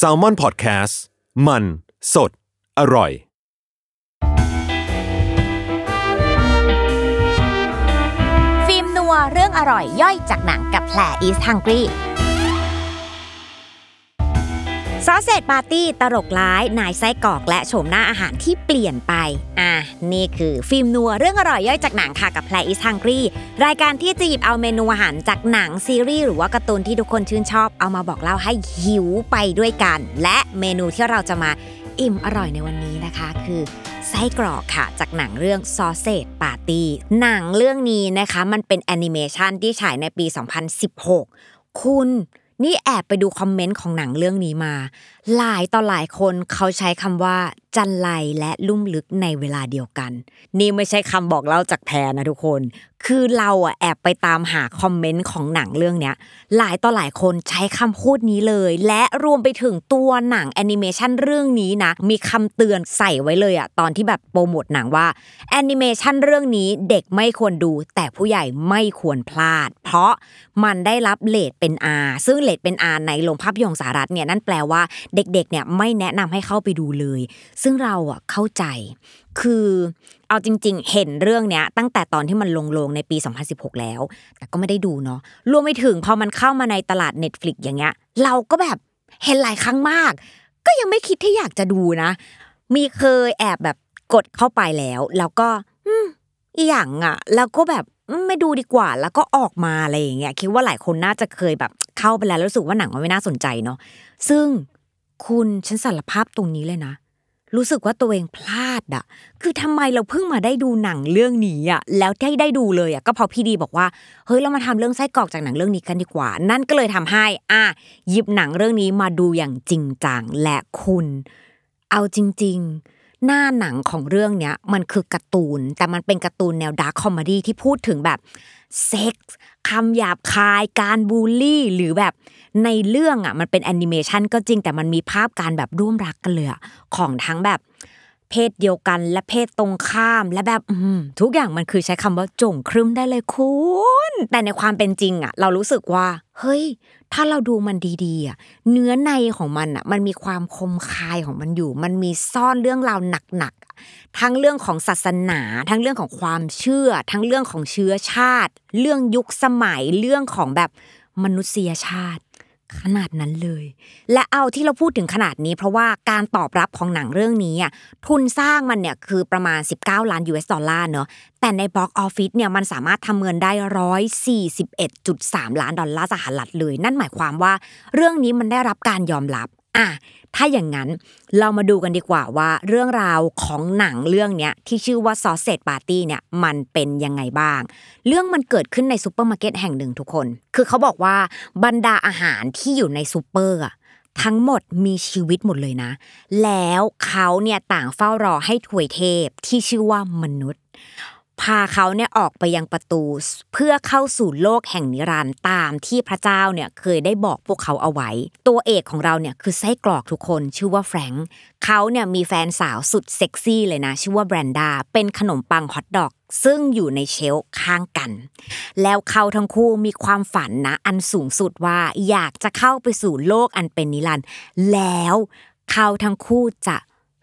s a l m o n PODCAST มัน สด อร่อย ฟิล์มนัวเรื่องอร่อยย่อยจากหนังกับแพลน is hungry Sausage Party ตลกร้าย นายไส้กรอกและโฉมหน้าอาหารที่เปลี่ยนไป อะ นี่คือฟิล์มนัวเรื่องอร่อยย่อยจากหนังค่ะกับแพลน is hungry รายการที่จะหยิบเอาเมนูอาหารจากหนังซีรีส์หรือว่าการ์ตูนที่ทุกคนชื่นชอบเอามาบอกเล่าให้หิวไปด้วยกัน และเมนูที่เราจะมาอิ่มอร่อยในวันนี้นะคะ คือไส้กรอกค่ะ จากหนังเรื่อง Sausage Party หนังเรื่องนี้นะคะ มันเป็นแอนิเมชันที่ฉายในปี 2016 คุณ นี่แอบไปดูคอมเมนต์ของหนังเรื่องนี้มา หลายต่อหลายคนเขาใช้คำว่า จันไรและลุ่มลึกในเวลาเดียวกัน นี่ไม่ใช่คำบอกเล่าจากแพรนะทุกคน คือเราอะแอบไปตามหาคอมเมนต์ของหนังเรื่องเนี้ยหลายต่อหลายคนใช้คำพูดนี้เลย และรวมไปถึงตัวหนังแอนิเมชันเรื่องนี้นะ มีคำเตือนใส่ไว้เลยอะตอนที่แบบโปรโมทหนังว่าแอนิเมชันเรื่องนี้เด็กไม่ควรดู แต่ผู้ใหญ่ไม่ควรพลาด เพราะมันได้รับเลทเป็น R ซึ่งเลทเป็น R ในโรงภาพยนตร์สหรัฐเนี่ยนั่นแปลว่าเด็กๆเนี่ยไม่แนะนำให้เข้าไปดูเลย ซึ่งเราอะเข้าใจ คือเอาจริง ๆ เห็นเรื่องเนี้ย ตั้งแต่ตอนที่มันลงลงในปี 2016 แล้ว แต่ก็ไม่ได้ดูเนาะรวมไปถึงพอมันเข้ามาในตลาด Netflix อย่างเงี้ย เราก็แบบเห็นหลายครั้งมาก ก็ยังไม่คิดที่อยากจะดูนะ มีเคยแอบแบบกดเข้าไปแล้ว แล้วก็อืมอีหยังอะ แล้วก็แบบไม่ดูดีกว่า แล้วก็ออกมาอะไรอย่างเงี้ยคิดว่าหลายคนน่าจะเคยแบบเข้าไปแล้วรู้สึกว่าหนังมันไม่น่าสนใจเนาะซึ่งคุณฉันสารภาพตรงนี้เลยนะ รู้สึกว่าตัวเองพลาดอะคือทำไมเราเพิ่งมาได้ดูหนังเรื่องนี้อะแล้วที่ได้ดูเลยอะก็เพราะพี่ดีบอกว่าเฮ้ยเรามาทำเรื่องไส้กรอกจากหนังเรื่องนี้กันดีกว่า นั่นก็เลยทำให้อะหยิบหนังเรื่องนี้มาดูอย่างจริงจังและคุณ เอาจริง ๆ หน้าหนังของเรื่องเนี้ยมันคือการ์ตูน แต่มันเป็นการ์ตูนแนว dark comedy ที่พูดถึงแบบเซ็กส์คำหยาบคายการบูลลี่ หรือแบบในเรื่องอะมันเป็นแอนิเมชันก็จริงแต่มันมีภาพการแบบร่วมรักกันเลยอะของทั้งแบบ เพศเดียวกัน และเพศตรงข้าม และแบบทุกอย่างมันคือใช้คำว่าโจ๋งครึ่มได้เลยคุณ แต่ในความเป็นจริงอะเรารู้สึกว่า เฮ้ย ถ้าเราดูมันดีๆอะเนื้อในของมันอะมันมีความคมคายของมันอยู่ มันมีซ่อนเรื่องราวหนักๆทั้งเรื่องของศาสนา ทั้งเรื่องของความเชื่อ ทั้งเรื่องของเชื้อชาติ เรื่องยุคสมัยเรื่องของแบบมนุษยชาติ ขนาดนั้นเลย และเอาที่เราพูดถึงขนาดนี้ เพราะว่าการตอบรับของหนังเรื่องนี้อะทุนสร้างมันเนี่ยคือประมาณ 19 ล้าน US ดอลลาร์เนอะแต่ในบ็อกออฟฟิศเนี่ยมันสามารถทำเงินได้ 141.3 ล้านดอลลาร์สหรัฐเลย นั่นหมายความว่าเรื่องนี้มันได้รับการยอมรับอะ ถ้าอย่างนั้นเรามาดูกันดีกว่าว่าเรื่องราวของหนังเรื่องเนี้ยที่ชื่อว่า Sausage Party เนี่ยมันเป็นยังไงบ้าง เรื่องมันเกิดขึ้นในซูเปอร์มาร์เก็ตแห่งหนึ่งทุกคน คือเขาบอกว่าบรรดาอาหารที่อยู่ในซูเปอร์อะทั้งหมดมีชีวิตหมดเลยนะ แล้วเขาเนี่ยต่างเฝ้ารอให้ทวยเทพที่ชื่อว่ามนุษย์ พาเขาเนี่ยออกไปยังประตู เพื่อเข้าสู่โลกแห่งนิรันดร์ตามที่พระเจ้าเนี่ยเคยได้บอกพวกเขาเอาไว้ ตัวเอกของเราเนี่ยคือไส้กรอกทุกคนชื่อว่าแฟรงค์เขาเนี่ยมีแฟนสาวสุดเซ็กซี่เลยนะ ชื่อว่าแบรนดาเป็นขนมปังฮอทดอกซึ่งอยู่ในเชลข้างกัน แล้วเขาทั้งคู่มีความฝันนะ อันสูงสุดว่าอยากจะเข้าไปสู่โลกอันเป็นนิรันดร์แล้วเขาทั้งคู่จะ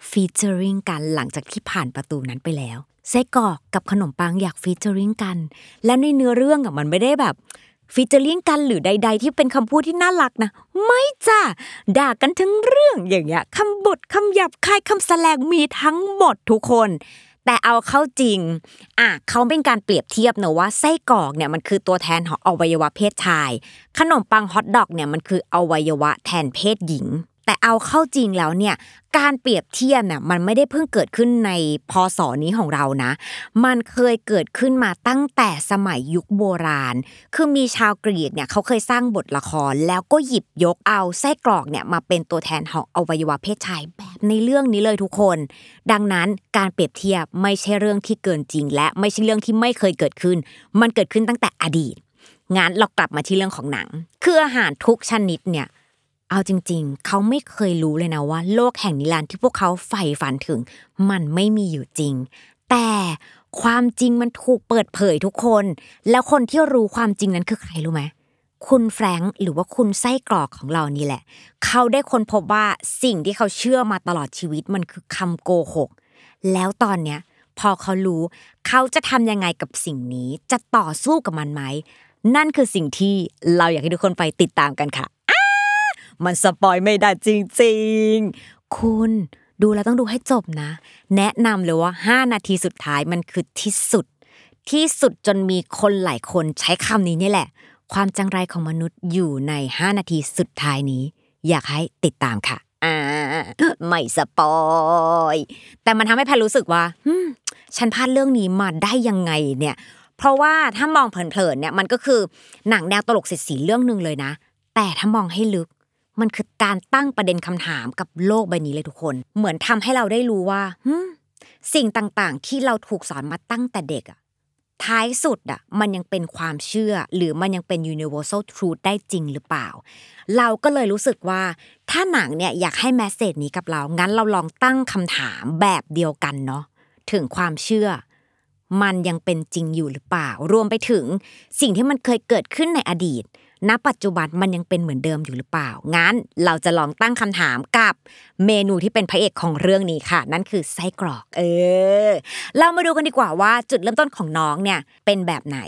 ฟีเจอริงกันหลังจากที่ผ่านประตูนั้นไปแล้ว ไส้กรอกกับขนมปังอยากฟีเจอริงกัน แล้วในเนื้อเรื่องอะมันไม่ได้แบบฟีเจอริงกันหรือใด ๆ ที่เป็นคำพูดที่น่ารักนะ ไม่จ้ะด่ากันทั้งเรื่องอย่างเงี้ยคำบทคำหยาบคายคำแสลงมีทั้งหมดทุกคน แต่เอาเข้าจริงอะเขาเป็นการเปรียบเทียบเนอะว่าไส้กรอกเนี่ยมันคือตัวแทนของอวัยวะเพศชาย ขนมปังฮอทดอกเนี่ยมันคืออวัยวะแทนเพศหญิง แต่เอาเข้าจริงแล้วเนี่ยการเปรียบเทียบเนี่ยมันไม่ได้เพิ่งเกิดขึ้นในพศนี้ของเรานะ มันเคยเกิดขึ้นมาตั้งแต่สมัยยุคโบราณ คือมีชาวกรีกเนี่ยเขาเคยสร้างบทละคร แล้วก็หยิบยกเอาไส้กรอกเนี่ยมาเป็นตัวแทนของอวัยวะเพศชายแบบในเรื่องนี้เลยทุกคน ดังนั้นการเปรียบเทียบไม่ใช่เรื่องที่เกินจริง และไม่ใช่เรื่องที่ไม่เคยเกิดขึ้น มันเกิดขึ้นตั้งแต่อดีตงั้นเรากลับมาที่เรื่องของหนัง คืออาหารทุกชนิดเนี่ย เอาจริง ๆ เขาไม่เคยรู้เลยนะว่า โลกแห่งนิรันดร์ที่พวกเขาใฝ่ฝันถึง มันไม่มีอยู่จริง แต่ความจริงมันถูกเปิดเผยทุกคน แล้วคนที่รู้ความจริงนั้นคือใครรู้ไหมคุณแฟรงค์หรือว่าคุณไส้กรอกของเรานี่แหละ เขาได้ค้นพบว่าสิ่งที่เขาเชื่อมาตลอดชีวิตมันคือคำโกหก แล้วตอนเนี้ยพอเขารู้ เขาจะทำยังไงกับสิ่งนี้ จะต่อสู้กับมันไหม นั่นคือสิ่งที่เราอยากให้ทุกคนไปติดตามกันค่ะ มันสปอยไม่ได้จริงๆ คุณดูแล้วต้องดูให้จบนะ แนะนำเลยว่า 5 นาทีสุดท้ายมันคือที่สุด ที่สุดจนมีคนหลายคนใช้คำนี้นี่แหละ ความจังไรของมนุษย์อยู่ใน 5 นาทีสุดท้ายนี้ อยากให้ติดตามค่ะอ่าไม่สปอย แต่มันทำให้แพนรู้สึกว่าฉันพลาดเรื่องนี้มาได้ยังไงเนี่ย เพราะว่าถ้ามองเผินๆเนี่ยมันก็คือหนังแนวตลกเสียสีเรื่องหนึ่งเลยนะ แต่ถ้ามองให้ลึก มันคือการตั้งประเด็นคำถามกับโลกใบนี้เลยทุกคน เหมือนทำให้เราได้รู้ว่าสิ่งต่างๆ ที่เราถูกสอนมาตั้งแต่เด็กอะท้ายสุดอะมันยังเป็นความเชื่อ หรือมันยังเป็น universal truth ได้จริงหรือเปล่า เราก็เลยรู้สึกว่า ถ้าหนังเนี่ยอยากให้แมสเซจนี้กับเรา งั้นเราลองตั้งคำถามแบบเดียวกันเนาะถึงความเชื่อ มันยังเป็นจริงอยู่หรือเปล่า รวมไปถึงสิ่งที่มันเคยเกิดขึ้นในอดีต ณปัจจุบันมันยังเป็นเหมือนเดิมอยู่หรือเปล่า งั้นเราจะลองตั้งคำถามกับเมนูที่เป็นพระเอกของเรื่องนี้ค่ะ นั่นคือไส้กรอก เออ เรามาดูกันดีกว่าว่าจุดเริ่มต้นของน้องเนี่ยเป็นแบบไหน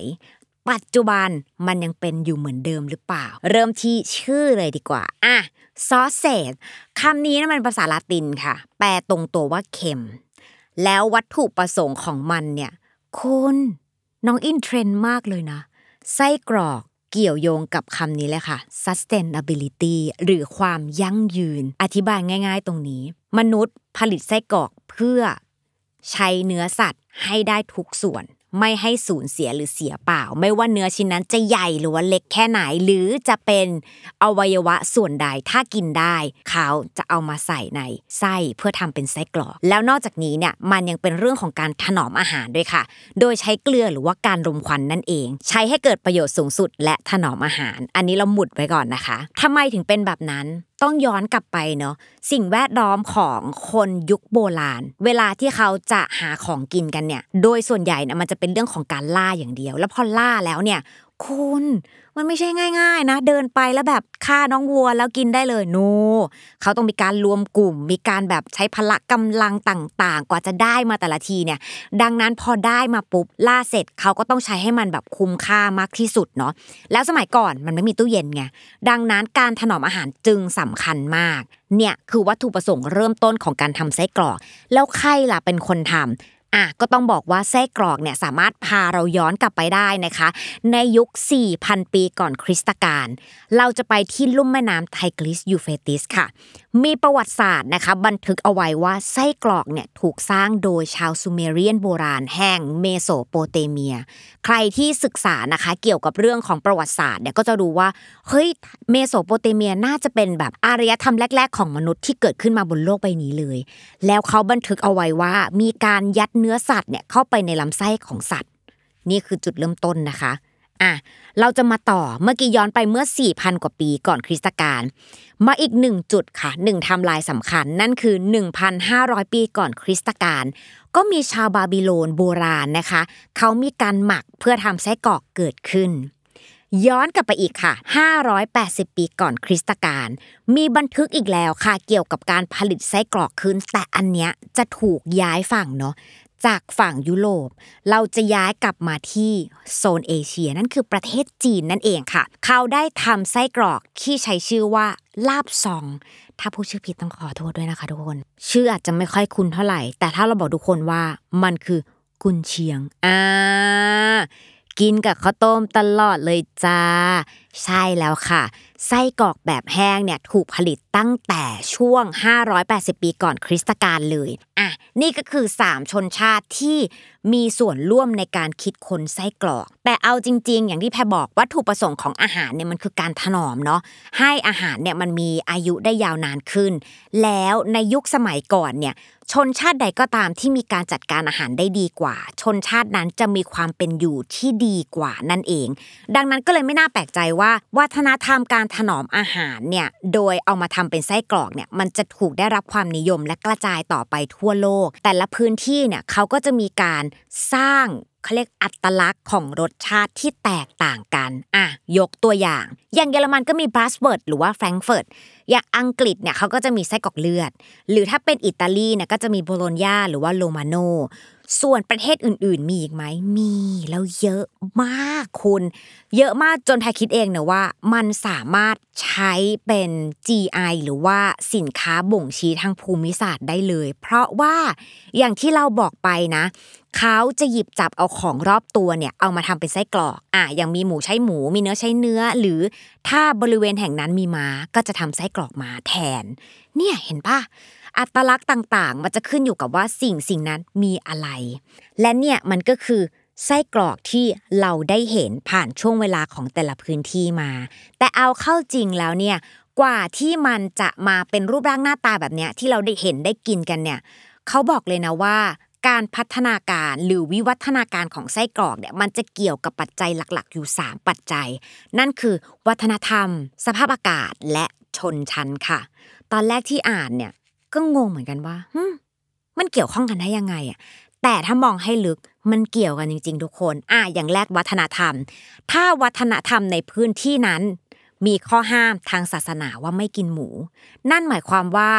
ปัจจุบันมันยังเป็นอยู่เหมือนเดิมหรือเปล่า เริ่มที่ชื่อเลยดีกว่า อะซอสเซจคำนี้นะมันภาษาละตินค่ะ แปลตรงตัวว่าเค็ม แล้ววัตถุประสงค์ของมันเนี่ยคุณน้องอินเทรนด์มากเลยนะไส้กรอก เกี่ยวโยงกับคำนี้เลยค่ะ sustainability หรือความยั่งยืน อธิบายง่าย ๆ ตรงนี้ มนุษย์ผลิตไส้กรอกเพื่อใช้เนื้อสัตว์ให้ได้ทุกส่วน ไม่ให้สูญเสียหรือเสียเปล่า ไม่ว่าเนื้อชิ้นนั้นจะใหญ่หรือว่าเล็กแค่ไหน หรือจะเป็นอวัยวะส่วนใดถ้ากินได้ เขาจะเอามาใส่ในไส้เพื่อทำเป็นไส้กรอกแล้วนอกจากนี้เนี่ยมันยังเป็นเรื่องของการถนอมอาหารด้วยค่ะ โดยใช้เกลือหรือว่าการรมควันนั่นเอง ใช้ให้เกิดประโยชน์สูงสุด และถนอมอาหาร อันนี้เราหมุดไว้ก่อนนะคะทำไมถึงเป็นแบบนั้น ต้องย้อนกลับไปเนาะสิ่งแวดล้อมของคนยุคโบราณ เวลาที่เขาจะหาของกินกันเนี่ย โดยส่วนใหญ่นะมันจะเป็นเรื่องของการล่าอย่างเดียว แล้วพอล่าแล้วเนี่ยคุณ มันไม่ใช่ง่าย ๆ นะ เดินไปแล้วแบบฆ่าน้องวัวแล้วกินได้เลยโนเขาต้องมีการรวมกลุ่ม มีการแบบใช้พละกำลังต่างๆ กว่าจะได้มาแต่ละทีเนี่ย ดังนั้นพอได้มาปุ๊บล่าเสร็จเขาก็ต้องใช้ให้มันแบบคุ้มค่ามากที่สุดเนาะแล้วสมัยก่อนมันไม่มีตู้เย็นไงดังนั้นการถนอมอาหารจึงสำคัญมาก เนี่ยคือวัตถุประสงค์เริ่มต้นของการทำไส้กรอก แล้วใครล่ะเป็นคนทำ อะก็ต้องบอกว่าไส้กรอกเนี่ยสามารถพาเราย้อนกลับไปได้นะคะ ในยุค 4,000 ปีก่อนคริสตกาลเราจะไปที่ลุ่มแม่น้ำไทกริสยูเฟรติสค่ะ มีประวัติศาสตร์นะคะ บันทึกเอาไว้ว่าไส้กรอกเนี่ยถูกสร้างโดยชาวซูเมเรียนโบราณแห่งเมโสโปเตเมีย ใครที่ศึกษานะคะเกี่ยวกับเรื่องของประวัติศาสตร์เนี่ยก็จะรู้ว่าเฮ้ยเมโสโปเตเมียน่าจะเป็นแบบอารยธรรมแรก ๆ ของมนุษย์ที่เกิดขึ้นมาบนโลกใบนี้เลย แล้วเขาบันทึกเอาไว้ว่ามีการยัดเนื้อสัตว์เนี่ยเข้าไปในลำไส้ของสัตว์ นี่คือจุดเริ่มต้นนะคะอะเราจะมาต่อเมื่อกี้ย้อนไปเมื่อ 4,000 กว่าปีก่อนคริสตกาลมาอีกหนึ่งจุดค่ะหนึ่งไทม์ไลน์สำคัญนั่นคือ 1,500 ปีก่อนคริสตกาลก็มีชาวบาบิโลนโบราณนะคะ เขามีการหมักเพื่อทำไส้กรอกเกิดขึ้น ย้อนกลับไปอีกค่ะ 580 ปีก่อนคริสตกาลมีบันทึกอีกแล้วค่ะเกี่ยวกับการผลิตไส้กรอกขึ้น แต่อันเนี้ยจะถูกย้ายฝั่งเนาะ จากฝั่งยุโรป เราจะย้ายกลับมาที่โซนเอเชียนั่นคือประเทศจีนนั่นเองค่ะ เขาได้ทำไส้กรอกที่ใช้ชื่อว่าลาบซอง ถ้าพูดชื่อผิดต้องขอโทษด้วยนะคะทุกคน ชื่ออาจจะไม่ค่อยคุ้นเท่าไหร่ แต่ถ้าเราบอกทุกคนว่ามันคือกุนเชียงอ่ากินกับข้าวต้มตลอดเลยจ้า ใช่แล้วค่ะ ไส้กรอกแบบแห้งเนี่ยถูกผลิตตั้งแต่ช่วง 580 ปีก่อนคริสตกาลเลย อะ นี่ก็คือ 3 ชนชาติที่มีส่วนร่วมในการคิดค้นไส้กรอก แต่เอาจริง ๆ อย่างที่แพรบอกวัตถุประสงค์ของอาหารเนี่ยมันคือการถนอมเนาะให้อาหารเนี่ยมันมีอายุได้ยาวนานขึ้น แล้วในยุคสมัยก่อนเนี่ยชนชาติใดก็ตามที่มีการจัดการอาหารได้ดีกว่า ชนชาตินั้นจะมีความเป็นอยู่ที่ดีกว่านั่นเอง ดังนั้นก็เลยไม่น่าแปลกใจว่าวัฒนธรรมการถนอมอาหารเนี่ยโดยเอามาทำเป็นไส้กรอกเนี่ยมันจะถูกได้รับความนิยมและกระจายต่อไปทั่วโลก แต่ละพื้นที่เนี่ยเขาก็จะมีการสร้างเขาเรียกอัตลักษณ์ของรสชาติที่แตกต่างกันอะยกตัวอย่าง อย่างเยอรมันก็มีบรัสเบิร์ดหรือว่าแฟรงก์เฟิร์ตอย่างอังกฤษเนี่ยเขาก็จะมีไส้กรอกเลือด หรือถ้าเป็นอิตาลีเนี่ยก็จะมีโบโลญญาหรือว่าโลมาโน ส่วนประเทศอื่น ๆ มีอีกไหมมีแล้วเยอะมากคุณ เยอะมากจนแพคิดเองนะว่า มันสามารถใช้เป็น GI หรือว่าสินค้าบ่งชี้ทางภูมิศาสตร์ได้เลย เพราะว่าอย่างที่เราบอกไปนะเขาจะหยิบจับเอาของรอบตัวเนี่ยเอามาทำเป็นไส้กรอกอะอย่างมีหมูใช้หมูมีเนื้อใช้เนื้อ หรือถ้าบริเวณแห่งนั้นมีม้าก็จะทำไส้กรอกม้าแทน เนี่ยเห็นปะ อัตลักษณ์ต่างๆ มันจะขึ้นอยู่กับว่าสิ่งสิ่งนั้นมีอะไร และเนี่ยมันก็คือไส้กรอกที่เราได้เห็นผ่านช่วงเวลาของแต่ละพื้นที่มา แต่เอาเข้าจริงแล้วเนี่ยกว่าที่มันจะมาเป็นรูปร่างหน้าตาแบบเนี้ยที่เราได้เห็นได้กินกันเนี่ยเขาบอกเลยนะว่าการพัฒนาการหรือวิวัฒนาการของไส้กรอกเนี่ยมันจะเกี่ยวกับปัจจัยหลักๆ อยู่ 3 ปัจจัย นั่นคือวัฒนธรรม สภาพอากาศและชนชั้นค่ะ ตอนแรกที่อ่านเนี่ย ก็งงเหมือนกันว่ามันเกี่ยวข้องกันได้ยังไงอะแต่ถ้ามองให้ลึกมันเกี่ยวกันจริง ๆ ทุกคน อะอย่างแรกวัฒนธรรม ถ้าวัฒนธรรมในพื้นที่นั้น มีข้อห้ามทางศาสนาว่าไม่กินหมู นั่นหมายความว่า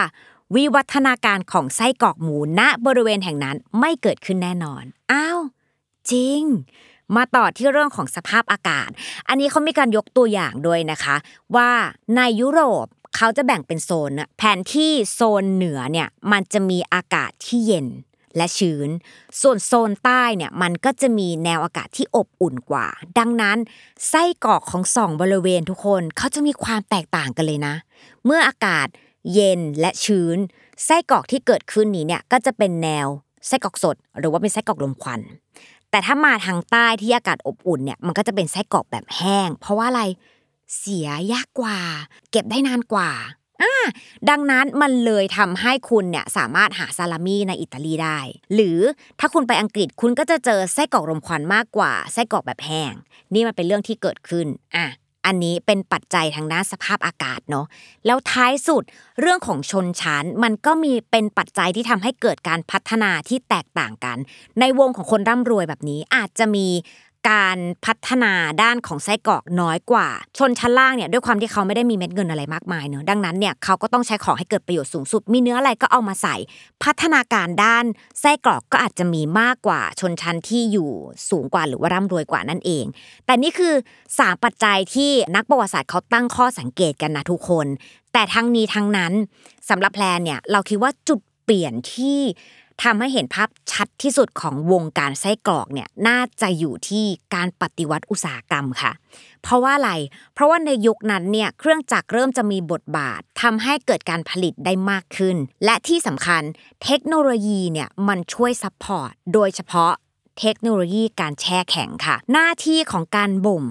วิวัฒนาการของไส้กรอกหมูณบริเวณแห่งนั้นไม่เกิดขึ้นแน่นอน อ้าว จริง มาต่อที่เรื่องของสภาพอากาศ อันนี้เขามีการยกตัวอย่างด้วยนะคะ ว่าในยุโรป เขาจะแบ่งเป็นโซนแผนที่โซนเหนือเนี่ยมันจะมีอากาศที่เย็นและชื้น ส่วนโซนใต้เนี่ยมันก็จะมีแนวอากาศที่อบอุ่นกว่า ดังนั้นไส้กรอกของสองบริเวณทุกคนเขาจะมีความแตกต่างกันเลยนะ เมื่ออากาศเย็นและชื้น ไส้กรอกที่เกิดขึ้นนี้เนี่ยก็จะเป็นแนวไส้กรอกสด หรือว่าเป็นไส้กรอกลมควัน แต่ถ้ามาทางใต้ที่อากาศอบอุ่นเนี่ยมันก็จะเป็นไส้กรอกแบบแห้ง เพราะว่าอะไร เสียยากกว่า เก็บได้นานกว่าดังนั้นมันเลยทำให้คุณเนี่ยสามารถหาซาลามี่ในอิตาลีได้ หรือถ้าคุณไปอังกฤษคุณก็จะเจอไส้กรอกรมควันมากกว่าไส้กรอกแบบแห้ง นี่มันเป็นเรื่องที่เกิดขึ้นอะอันนี้เป็นปัจจัยทางด้านสภาพอากาศเนาะแล้วท้ายสุดเรื่องของชนชั้นมันก็มีเป็นปัจจัยที่ทำให้เกิดการพัฒนาที่แตกต่างกัน ในวงของคนร่ำรวยแบบนี้อาจจะมี การพัฒนาด้านของไส้กรอกน้อยกว่า ชนชั้นล่างเนี่ยด้วยความที่เขาไม่ได้มีเม็ดเงินอะไรมากมายเนอะดังนั้นเนี่ยเขาก็ต้องใช้ของให้เกิดประโยชน์สูงสุด มีเนื้ออะไรก็เอามาใส่ พัฒนาการด้านไส้กรอกก็อาจจะมีมากกว่า ชนชั้นที่อยู่สูงกว่าหรือว่าร่ำรวยกว่านั่นเอง แต่นี่คือสามปัจจัยที่นักประวัติศาสตร์เขาตั้งข้อสังเกตกันนะทุกคน แต่ทั้งนี้ทั้งนั้นสำหรับแพลนเนี่ยเราคิดว่าจุดเปลี่ยนที่ ทำให้เห็นภาพชัดที่สุดของวงการไส้กรอกเนี่ยน่าจะอยู่ที่การปฏิวัติอุตสาหกรรมค่ะ เพราะว่าอะไร เพราะว่าในยุคนั้นเนี่ยเครื่องจักรเริ่มจะมีบทบาททำให้เกิดการผลิตได้มากขึ้น และที่สำคัญเทคโนโลยีเนี่ยมันช่วย support โดยเฉพาะเทคโนโลยีการแช่แข็งค่ะ หน้าที่ของการบ่ม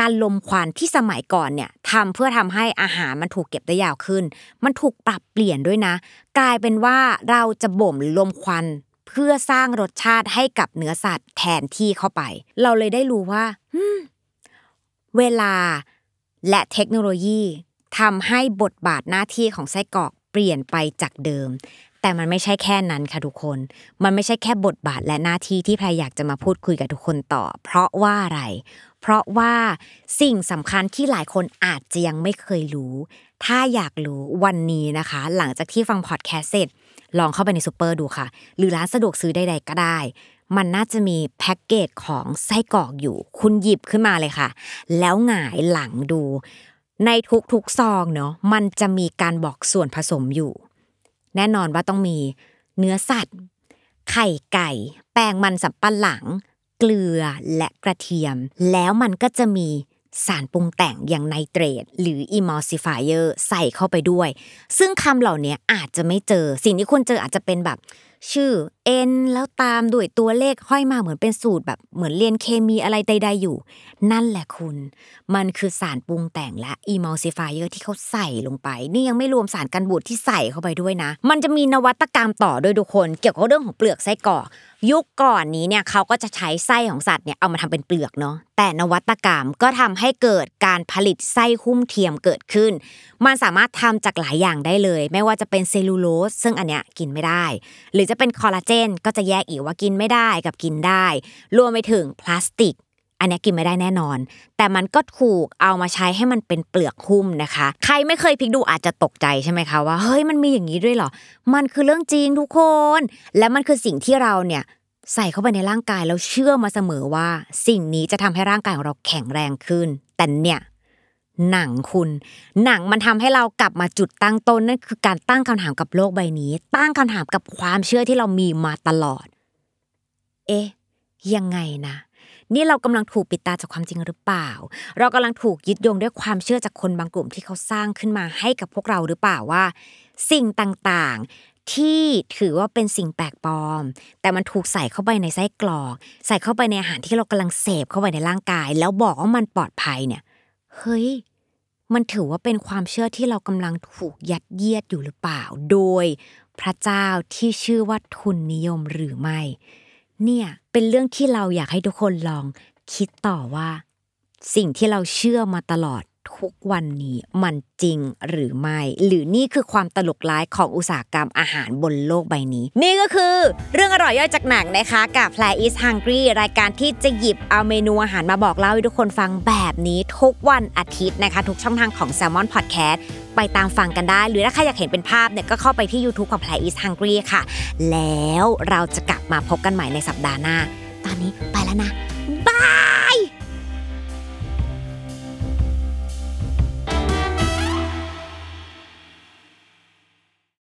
การลมควันที่สมัยก่อนเนี่ยทำเพื่อทำให้อาหารมันถูกเก็บได้ยาวขึ้น มันถูกปรับเปลี่ยนด้วยนะ กลายเป็นว่าเราจะบ่มหรือลมควันเพื่อสร้างรสชาติให้กับเนื้อสัตว์แทนที่เข้าไป เราเลยได้รู้ว่าเวลาและเทคโนโลยีทำให้บทบาทหน้าที่ของไส้กรอกเปลี่ยนไปจากเดิม แต่มันไม่ใช่แค่นั้นค่ะทุกคน มันไม่ใช่แค่บทบาทและหน้าที่ที่พายอยากจะมาพูดคุยกับทุกคนต่อ เพราะว่าอะไร เพราะว่าสิ่งสำคัญที่หลายคนอาจจะยังไม่เคยรู้ ถ้าอยากรู้วันนี้นะคะ หลังจากที่ฟังพอดแคสต์เสร็จ ลองเข้าไปในซูเปอร์ดูค่ะ หรือร้านสะดวกซื้อใดๆก็ได้ มันน่าจะมีแพ็กเกจของไส้กรอกอยู่ คุณหยิบขึ้นมาเลยค่ะ แล้วหงายหลังดู ในทุกๆซองเนาะมันจะมีการบอกส่วนผสมอยู่ แน่นอนว่าต้องมีเนื้อสัตว์ไข่ไก่ แป้งมันสับปะหลัง เกลือและกระเทียม แล้วมันก็จะมีสารปรุงแต่งอย่างไนเตรตหรืออิมอลซิฟายเออร์ใส่เข้าไปด้วย ซึ่งคำเหล่านี้อาจจะไม่เจอ สิ่งที่คุณเจออาจจะเป็นแบบ ชื่อ N แล้วตามด้วยตัวเลขห้อยมาเหมือนเป็นสูตรแบบเหมือนเรียนเคมีอะไรใด ๆอยู่ นั่นแหละคุณ มันคือสารปรุงแต่งและ emulsifier ที่เขาใส่ลงไป นี่ยังไม่รวมสารกันบูดที่ใส่เข้าไปด้วยนะ มันจะมีนวัตกรรมต่อด้วยทุกคน เกี่ยวกับเรื่องของเปลือกไส้กรอกยุคก่อนนี้เนี่ยเขาก็จะใช้ไส้ของสัตว์เนี่ยเอามาทำเป็นเปลือกเนาะแต่นวัตกรรมก็ทำให้เกิดการผลิตไส้หุ้มเทียมเกิดขึ้น มันสามารถทำจากหลายอย่างได้เลย ไม่ว่าจะเป็นเซลลูโลสซึ่งอันเนี้ยกินไม่ได้ หรือจะเป็นคอลลาเจนก็จะแยกอีกว่ากินไม่ได้กับกินได้ รวมไปถึงพลาสติก อันนี้กินไม่ได้แน่นอน แต่มันก็ถูกเอามาใช้ให้มันเป็นเปลือกหุ้มนะคะ ใครไม่เคยพลิกดูอาจจะตกใจใช่ไหมคะว่าเฮ้ยมันมีอย่างนี้ด้วยเหรอ มันคือเรื่องจริงทุกคน และมันคือสิ่งที่เราเนี่ยใส่เข้าไปในร่างกายแล้วเชื่อมาเสมอว่า สิ่งนี้จะทำให้ร่างกายของเราแข็งแรงขึ้น แต่เนี่ย หนังคุณ หนังมันทำให้เรากลับมาจุดตั้งต้นนั่นคือการตั้งคำถามกับโลกใบนี้ ตั้งคำถามกับความเชื่อที่เรามีมาตลอด เอ๊ะยังไงนะนี่เรากำลังถูกปิดตาจากความจริงหรือเปล่า เรากำลังถูกยึดโยงด้วยความเชื่อจากคนบางกลุ่มที่เขาสร้างขึ้นมาให้กับพวกเราหรือเปล่าว่า สิ่งต่างๆที่ถือว่าเป็นสิ่งแปลกปลอม แต่มันถูกใส่เข้าไปในไส้กรอก ใส่เข้าไปในอาหารที่เรากำลังเสพเข้าไปในร่างกาย แล้วบอกว่ามันปลอดภัยเนี่ย เฮ้ย มันถือว่าเป็นความเชื่อที่เรากำลังถูกยัดเยียดอยู่หรือเปล่า โดยพระเจ้าที่ชื่อว่าทุนนิยมหรือไม่ เนี่ยเป็นเรื่องที่เราอยากให้ทุกคนลองคิดต่อว่า สิ่งที่เราเชื่อมาตลอด ทุกวันนี้มันจริงหรือไม่ หรือนี่คือความตลกร้ายของอุตสาหกรรมอาหารบนโลกใบนี้ นี่ก็คือ เรื่องอร่อยย่อยจากหนังนะคะ กับ Play is Hungry รายการที่จะหยิบเอาเมนูอาหารมาบอกเล่าให้ทุกคนฟังแบบนี้ทุกวันอาทิตย์นะคะ ทุกช่องทางของ Salmon Podcast ไปตามฟังกันได้ หรือถ้าใครอยากเห็นเป็นภาพเนี่ยก็เข้าไปที่ YouTube ของ Play is Hungry ค่ะ แล้วเราจะกลับมาพบกันใหม่ในสัปดาห์หน้า ตอนนี้ไปแล้วนะบาย